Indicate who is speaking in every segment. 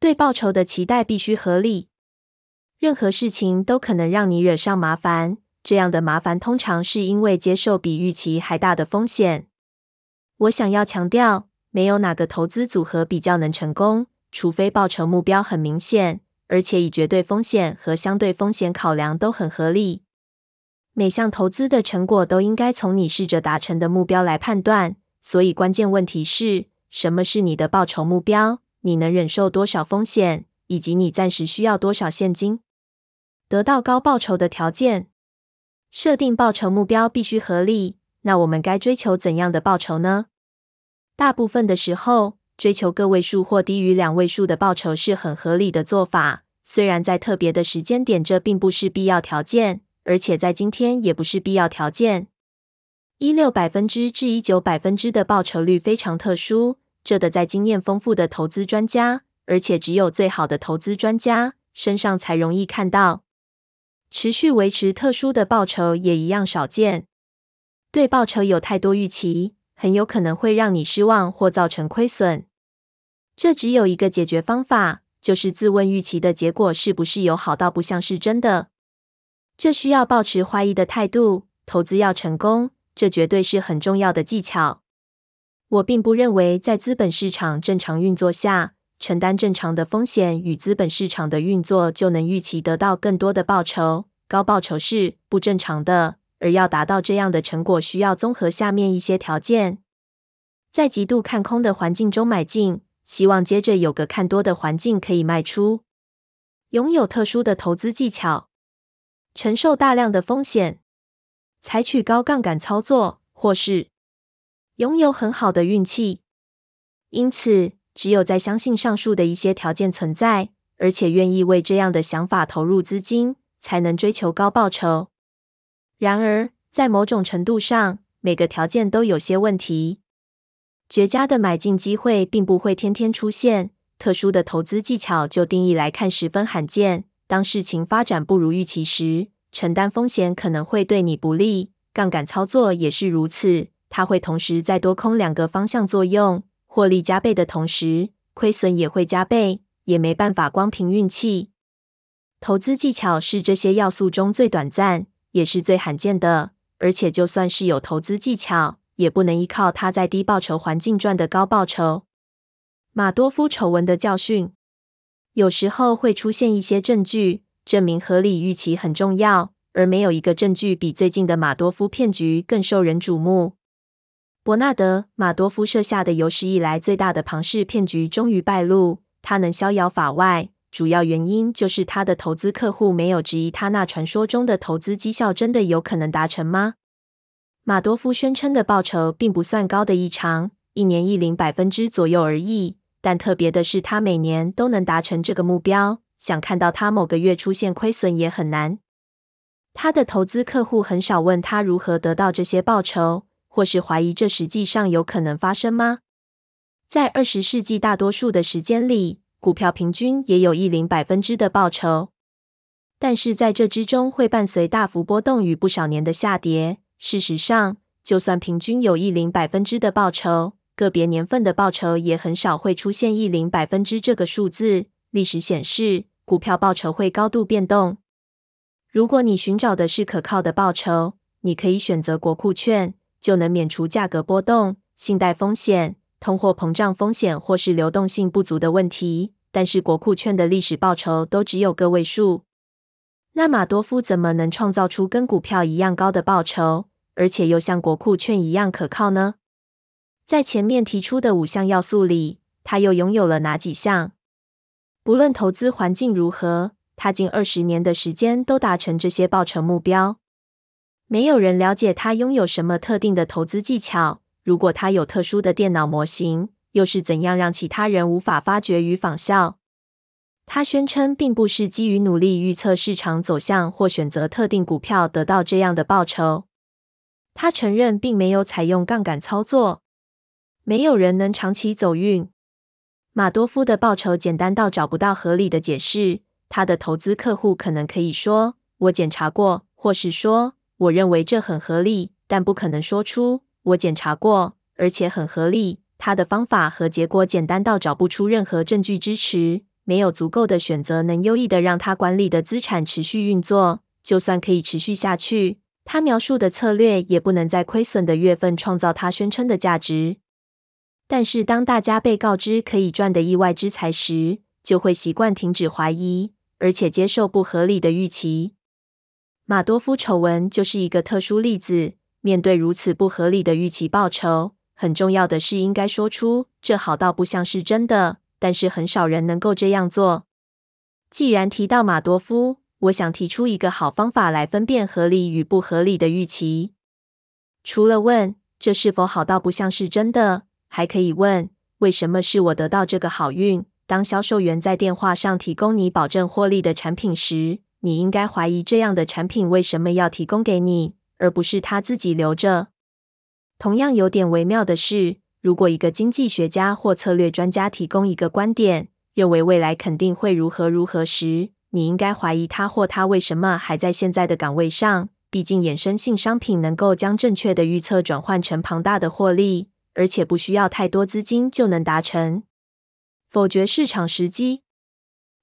Speaker 1: 对报酬的期待必须合理。任何事情都可能让你惹上麻烦，这样的麻烦通常是因为接受比预期还大的风险。我想要强调，没有哪个投资组合比较能成功，除非报酬目标很明显，而且以绝对风险和相对风险考量都很合理。每项投资的成果都应该从你试着达成的目标来判断，所以关键问题是什么是你的报酬目标？你能忍受多少风险？以及你暂时需要多少现金？得到高报酬的条件，设定报酬目标必须合理。那我们该追求怎样的报酬呢？大部分的时候，追求个位数或低于两位数的报酬是很合理的做法。虽然在特别的时间点，这并不是必要条件。而且在今天也不是必要条件。一六百分之至一九百分之的报酬率非常特殊，这的在经验丰富的投资专家，而且只有最好的投资专家身上才容易看到。持续维持特殊的报酬也一样少见。对报酬有太多预期，很有可能会让你失望或造成亏损。这只有一个解决方法，就是自问预期的结果是不是有好到不像是真的。这需要抱持怀疑的态度。投资要成功，这绝对是很重要的技巧。我并不认为在资本市场正常运作下，承担正常的风险与资本市场的运作就能预期得到更多的报酬。高报酬是不正常的，而要达到这样的成果，需要综合下面一些条件：在极度看空的环境中买进，希望接着有个看多的环境可以卖出；拥有特殊的投资技巧。承受大量的风险，采取高杠杆操作，或是拥有很好的运气。因此，只有在相信上述的一些条件存在，而且愿意为这样的想法投入资金，才能追求高报酬。然而，在某种程度上，每个条件都有些问题。绝佳的买进机会并不会天天出现，特殊的投资技巧就定义来看十分罕见。当事情发展不如预期时，承担风险可能会对你不利。杠杆操作也是如此，它会同时在多空两个方向作用，获利加倍的同时，亏损也会加倍，也没办法光凭运气。投资技巧是这些要素中最短暂，也是最罕见的。而且，就算是有投资技巧，也不能依靠它在低报酬环境赚的高报酬。马多夫丑闻的教训。有时候会出现一些证据证明合理预期很重要，而没有一个证据比最近的马多夫骗局更受人瞩目。伯纳德·马多夫设下的有史以来最大的庞氏骗局终于败露，他能逍遥法外，主要原因就是他的投资客户没有质疑他那传说中的投资绩效真的有可能达成吗？马多夫宣称的报酬并不算高的异常，一年一零百分之左右而已。但特别的是，他每年都能达成这个目标。想看到他某个月出现亏损也很难。他的投资客户很少问他如何得到这些报酬，或是怀疑这实际上有可能发生吗？在二十世纪大多数的时间里，股票平均也有一零百分之的报酬，但是在这之中会伴随大幅波动与不少年的下跌。事实上，就算平均有一零百分之的报酬，个别年份的报酬也很少会出现一零百分之这个数字。历史显示，股票报酬会高度变动。如果你寻找的是可靠的报酬，你可以选择国库券，就能免除价格波动、信贷风险、通货膨胀风险或是流动性不足的问题。但是国库券的历史报酬都只有个位数。那马多夫怎么能创造出跟股票一样高的报酬，而且又像国库券一样可靠呢？在前面提出的五项要素里，他又拥有了哪几项？不论投资环境如何，他近二十年的时间都达成这些报酬目标。没有人了解他拥有什么特定的投资技巧。如果他有特殊的电脑模型，又是怎样让其他人无法发掘与仿效？他宣称，并不是基于努力预测市场走向或选择特定股票得到这样的报酬。他承认，并没有采用杠杆操作。没有人能长期走运。马多夫的报酬简单到找不到合理的解释。他的投资客户可能可以说：“我检查过”，或是说：“我认为这很合理”，但不可能说出“我检查过，而且很合理”。他的方法和结果简单到找不出任何证据支持。没有足够的选择能优异的让他管理的资产持续运作。就算可以持续下去，他描述的策略也不能在亏损的月份创造他宣称的价值。但是，当大家被告知可以赚的意外之财时，就会习惯停止怀疑，而且接受不合理的预期。马多夫丑闻就是一个特殊例子。面对如此不合理的预期报酬，很重要的是应该说出“这好到不像是真的”，但是很少人能够这样做。既然提到马多夫，我想提出一个好方法来分辨合理与不合理的预期。除了问“这是否好到不像是真的”，还可以问：“为什么是我得到这个好运？”当销售员在电话上提供你保证获利的产品时，你应该怀疑这样的产品为什么要提供给你，而不是他自己留着。同样有点微妙的是，如果一个经济学家或策略专家提供一个观点，认为未来肯定会如何如何时，你应该怀疑他或他为什么还在现在的岗位上。毕竟，衍生性商品能够将正确的预测转换成庞大的获利。而且不需要太多资金就能达成。否决市场时机。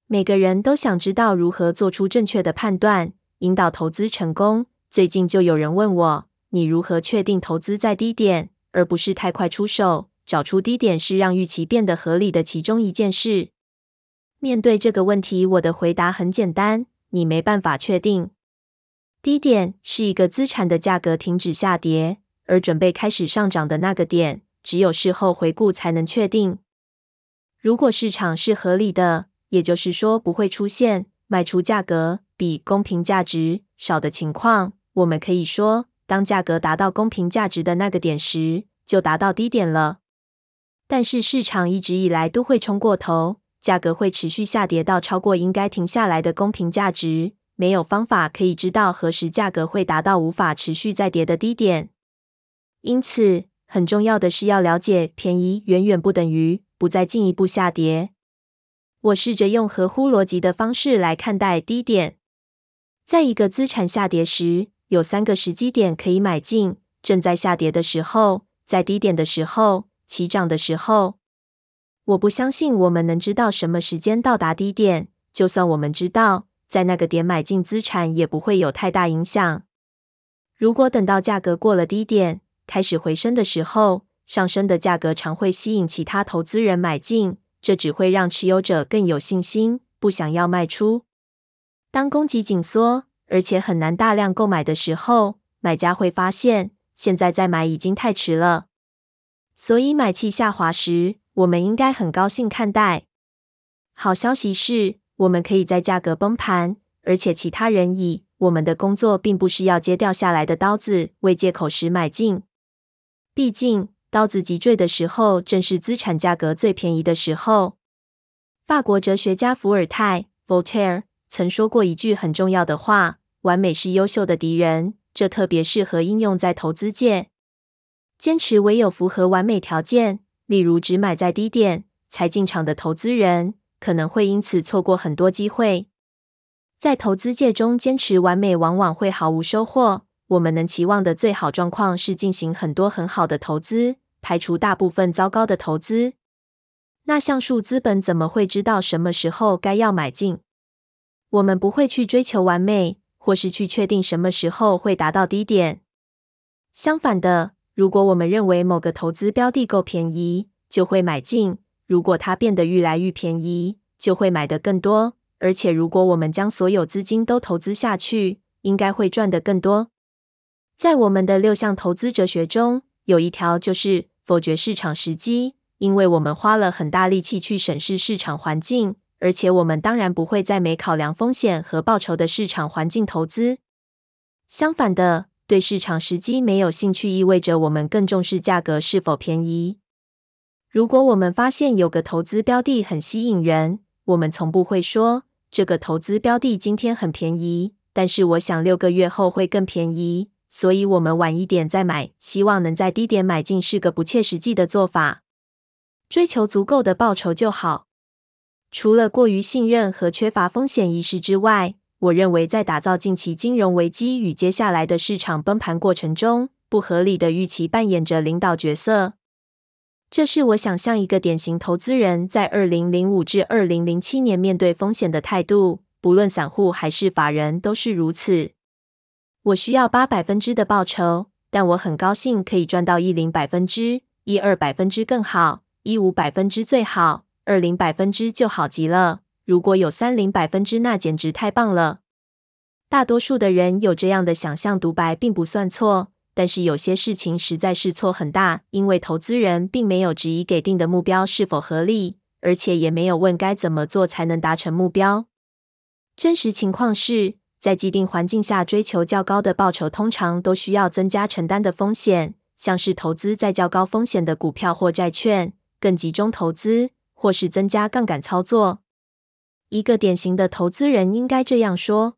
Speaker 1: 每个人都想知道如何做出正确的判断，引导投资成功。最近就有人问我：“你如何确定投资在低点，而不是太快出手？找出低点是让预期变得合理的其中一件事。”面对这个问题，我的回答很简单：你没办法确定。低点是一个资产的价格停止下跌。而准备开始上涨的那个点，只有事后回顾才能确定。如果市场是合理的，也就是说不会出现卖出价格比公平价值少的情况，我们可以说，当价格达到公平价值的那个点时，就达到低点了。但是市场一直以来都会冲过头，价格会持续下跌到超过应该停下来的公平价值。没有方法可以知道何时价格会达到无法持续再跌的低点。因此，很重要的是要了解，便宜远远不等于不再进一步下跌。我试着用合乎逻辑的方式来看待低点。在一个资产下跌时，有三个时机点可以买进：正在下跌的时候，在低点的时候，起涨的时候。我不相信我们能知道什么时间到达低点，就算我们知道，在那个点买进资产也不会有太大影响。如果等到价格过了低点，开始回升的时候，上升的价格常会吸引其他投资人买进，这只会让持有者更有信心，不想要卖出。当供给紧缩，而且很难大量购买的时候，买家会发现现在再买已经太迟了。所以买气下滑时，我们应该很高兴看待。好消息是，我们可以在价格崩盘，而且其他人以我们的工作并不是要接掉下来的刀子为借口时买进。毕竟，刀子急坠的时候，正是资产价格最便宜的时候。法国哲学家伏尔泰 （Voltaire） 曾说过一句很重要的话：“完美是优秀的敌人。”这特别适合应用在投资界。坚持唯有符合完美条件，例如只买在低点才进场的投资人，可能会因此错过很多机会。在投资界中，坚持完美往往会毫无收获。我们能期望的最好状况是进行很多很好的投资，排除大部分糟糕的投资。那橡树资本怎么会知道什么时候该要买进？我们不会去追求完美，或是去确定什么时候会达到低点。相反的，如果我们认为某个投资标的够便宜，就会买进；如果它变得愈来愈便宜，就会买得更多。而且，如果我们将所有资金都投资下去，应该会赚得更多。在我们的六项投资哲学中，有一条就是否决市场时机，因为我们花了很大力气去审视市场环境，而且我们当然不会在没考量风险和报酬的市场环境投资。相反的，对市场时机没有兴趣，意味着我们更重视价格是否便宜。如果我们发现有个投资标的很吸引人，我们从不会说这个投资标的今天很便宜，但是我想六个月后会更便宜。所以，我们晚一点再买，希望能在低点买进，是个不切实际的做法。追求足够的报酬就好。除了过于信任和缺乏风险意识之外，我认为在打造近期金融危机与接下来的市场崩盘过程中，不合理的预期扮演着领导角色。这是我想象一个典型投资人在二零零五至二零零七年面对风险的态度，不论散户还是法人都是如此。我需要八百分之的报酬，但我很高兴可以赚到一零百分之，一二百分之更好，一五百分之最好，二零百分之就好极了。如果有三零百分之，那简直太棒了。大多数的人有这样的想象独白，并不算错。但是有些事情实在是错很大，因为投资人并没有质疑给定的目标是否合理，而且也没有问该怎么做才能达成目标。真实情况是，在既定环境下追求较高的报酬，通常都需要增加承担的风险，像是投资在较高风险的股票或债券，更集中投资，或是增加杠杆操作。一个典型的投资人应该这样说：“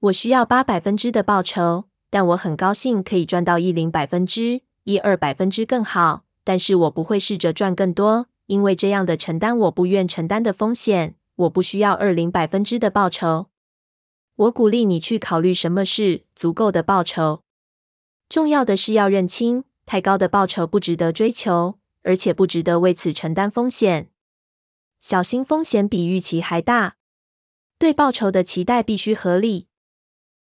Speaker 1: 我需要八百分之的报酬。”但我很高兴可以赚到一零百分之，一二百分之更好。但是我不会试着赚更多，因为这样的承担我不愿承担的风险。我不需要二零百分之的报酬。我鼓励你去考虑什么是足够的报酬。重要的是要认清，太高的报酬不值得追求，而且不值得为此承担风险。小心风险比预期还大。对报酬的期待必须合理。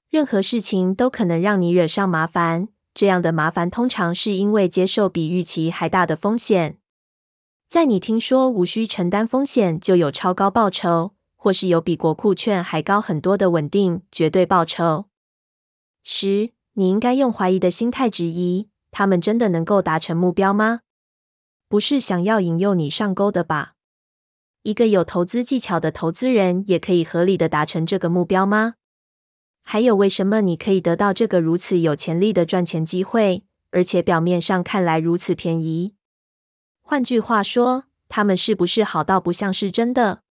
Speaker 1: 任何事情都可能让你惹上麻烦，这样的麻烦通常是因为接受比预期还大的风险。在你听说无需承担风险就有超高报酬，或是有比国库券还高很多的稳定绝对报酬十，你应该用怀疑的心态质疑：他们真的能够达成目标吗？不是想要引诱你上钩的吧？一个有投资技巧的投资人也可以合理的达成这个目标吗？还有，为什么你可以得到这个如此有潜力的赚钱机会，而且表面上看来如此便宜？换句话说，他们是不是好到不像是真的？